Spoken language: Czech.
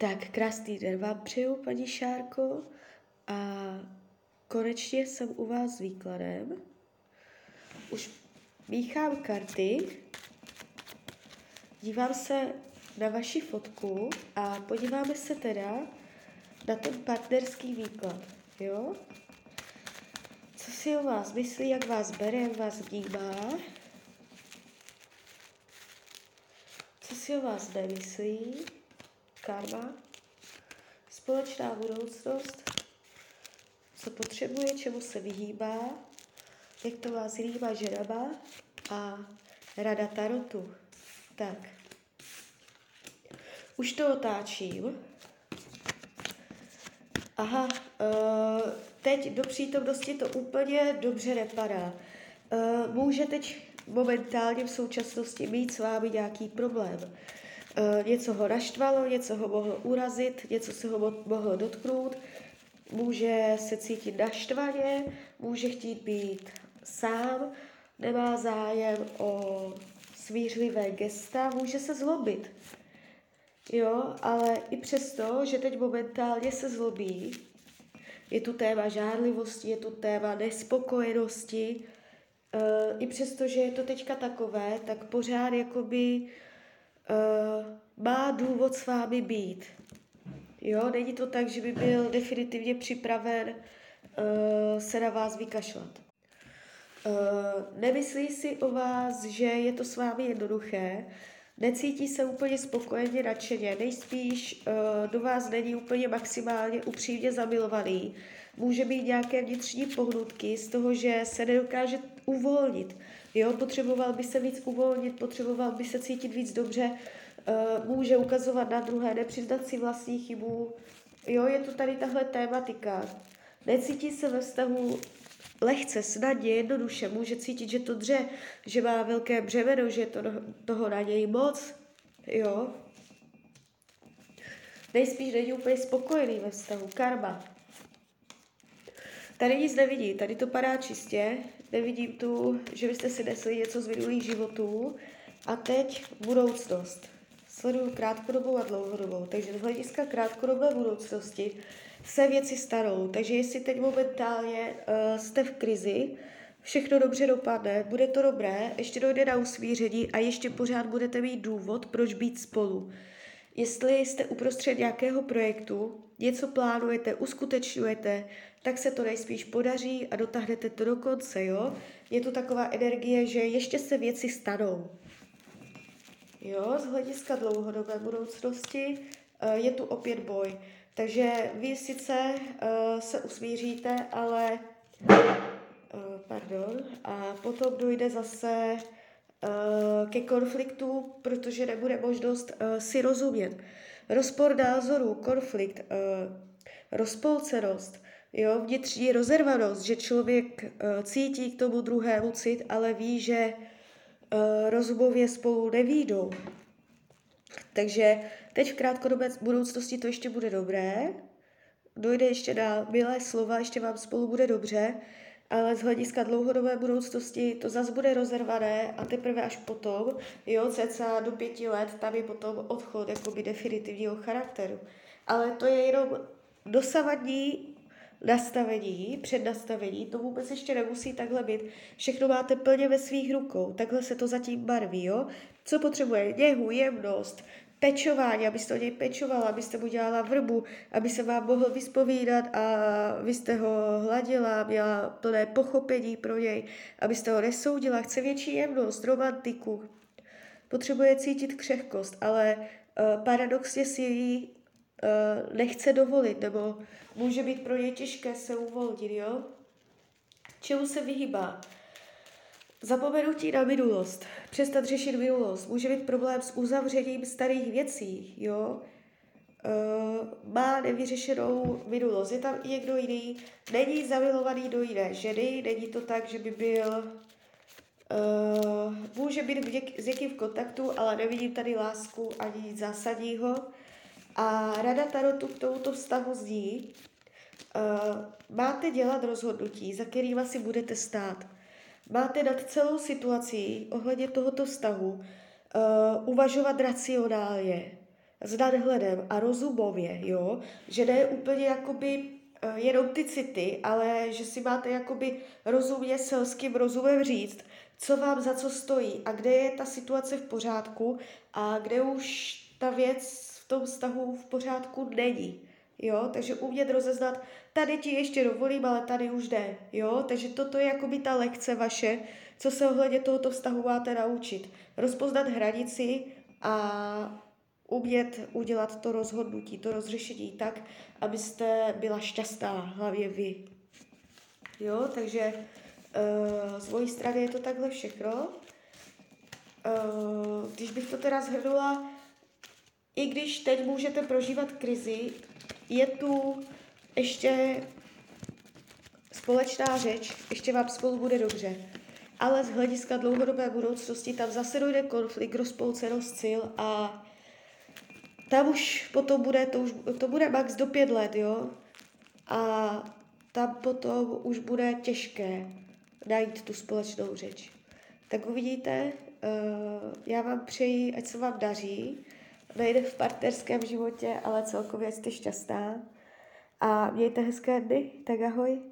Tak krásný den vám přeju, paní Šárko. A konečně jsem u vás s výkladem. Už míchám karty, dívám se na vaši fotku a podíváme se teda na ten partnerský výklad, jo? Co si o vás myslí, jak vás bere, jak vás vnímá? Co si o vás nemyslí? Karma, společná budoucnost, co potřebuje, čemu se vyhýbá, jak to má s jinýma ženama a rada tarotu. Tak. Už to otáčím. Aha, uh, teď do přítomnosti to úplně dobře nepadá. Uh, může teď momentálně v současnosti mít s vámi nějaký problém. Eh, něco ho naštvalo, něco ho mohlo urazit, něco se ho mohlo dotknout, může se cítit naštvaně, může chtít být sám, nemá zájem o svířlivé gesta, může se zlobit. Jo, ale i přesto, že teď momentálně se zlobí, je tu téma žádlivosti, je tu téma nespokojenosti, uh, i přesto, že je to teďka takové, tak pořád jakoby uh, má důvod s vámi být. Jo, není to tak, že by byl definitivně připraven uh, se na vás vykašlat. Uh, nemyslí si o vás, že je to s vámi jednoduché, necítí se úplně spokojeně, nadšeně, nejspíš uh, do vás není úplně maximálně upřímně zamilovaný. Může mít nějaké vnitřní pohnutky z toho, že se nedokáže uvolnit. Jo, potřeboval by se víc uvolnit, potřeboval by se cítit víc dobře, uh, může ukazovat na druhé, nepřiznat si vlastní chybu. Jo, je to tady tahle tématika. Necítí se ve vztahu lehce, snadně, jednoduše, může cítit, že to dře, že má velké břemeno, že je to toho na něj moc, jo. Nejspíš není úplně spokojený ve vztahu, karma. Tady nic nevidí, tady to padá čistě, nevidím tu, že byste si nesli něco z minulých životů a teď budoucnost. Sleduju krátkodobou a dlouhodobou, takže z hlediska krátkodobé budoucnosti se věci starou, takže jestli teď momentálně uh, jste v krizi, všechno dobře dopadne, bude to dobré, ještě dojde na usmíření a ještě pořád budete mít důvod, proč být spolu. Jestli jste uprostřed nějakého projektu, něco plánujete, uskutečňujete, tak se to nejspíš podaří a dotáhnete to do konce, jo? Je to taková energie, že ještě se věci stanou. Jo, z hlediska dlouhodobé budoucnosti uh, je tu opět boj. Takže vy sice uh, se usmíříte, ale uh, pardon, a potom dojde zase ke konfliktu, protože nebude možnost si rozumět. Rozpor názorů, konflikt, uh, rozpolcenost, jo, vnitřní rozervanost, že člověk uh, cítí k tomu druhému cit, ale ví, že uh, rozumově spolu nevídou. Takže teď v krátkodobé budoucnosti to ještě bude dobré, dojde ještě na milé slova, ještě vám spolu bude dobře, ale z hlediska dlouhodobé budoucnosti to zase bude rozervané a teprve až potom, jo, cca do pěti let, tam je potom odchod jakoby definitivního charakteru. Ale to je jenom dosavadní nastavení, přednastavení, to vůbec ještě nemusí takhle být. Všechno máte plně ve svých rukou, takhle se to zatím barví, jo. Co potřebuje? Něhu, jemnost, pečování, abyste o něj pečovala, abyste mu dělala vrbu, aby se vám mohl vyspovídat a vy jste ho hladila, měla plné pochopení pro něj, abyste ho nesoudila, chce větší jemnost, romantiku. Potřebuje cítit křehkost, ale uh, paradoxně si ji uh, nechce dovolit, nebo může být pro něj těžké se uvolnit, jo? Čemu se vyhýbá? Zapomenutí na minulost, přestat řešit minulost, může být problém s uzavřením starých věcí, jo. Uh, má nevyřešenou minulost, je tam i někdo jiný, není zamilovaný do jiné ženy, není to tak, že by byl, uh, může být něk, s někým v kontaktu, ale nevidím tady lásku ani nic zásadního. A rada Tarotu k tomuto vztahu zní, uh, máte dělat rozhodnutí, za kterýma si budete stát máte nad celou situací ohledně tohoto vztahu uh, uvažovat racionálně. s nadhledem a rozumově, jo, že ne úplně jakoby uh, jenom ty city, ale že si máte jakoby rozumně selským rozumem říct, co vám za co stojí a kde je ta situace v pořádku a kde už ta věc v tom vztahu v pořádku není. Jo, takže umět rozeznat, tady ti ještě dovolím, ale tady už jde. Jo, takže toto je jakoby ta lekce vaše, co se ohledně tohoto vztahu máte naučit. Rozpoznat hranici a umět udělat to rozhodnutí, to rozřešení tak, abyste byla šťastná, hlavně vy. Jo, takže uh, z mojí strany je to takhle všechno. Uh, když bych to teda zhrnula, i když teď můžete prožívat krizi, je tu ještě společná řeč, ještě vám spolu bude dobře. Ale z hlediska dlouhodobé budoucnosti tam zase dojde konflikt, rozpolcenost sil a tam už potom bude, to, už, to bude max do pět let, jo? A tam potom už bude těžké najít tu společnou řeč. Tak uvidíte, uh, já vám přeji, ať se vám daří, nejde v partnerském životě, ale celkově jste šťastná. A mějte hezké dny, tak ahoj.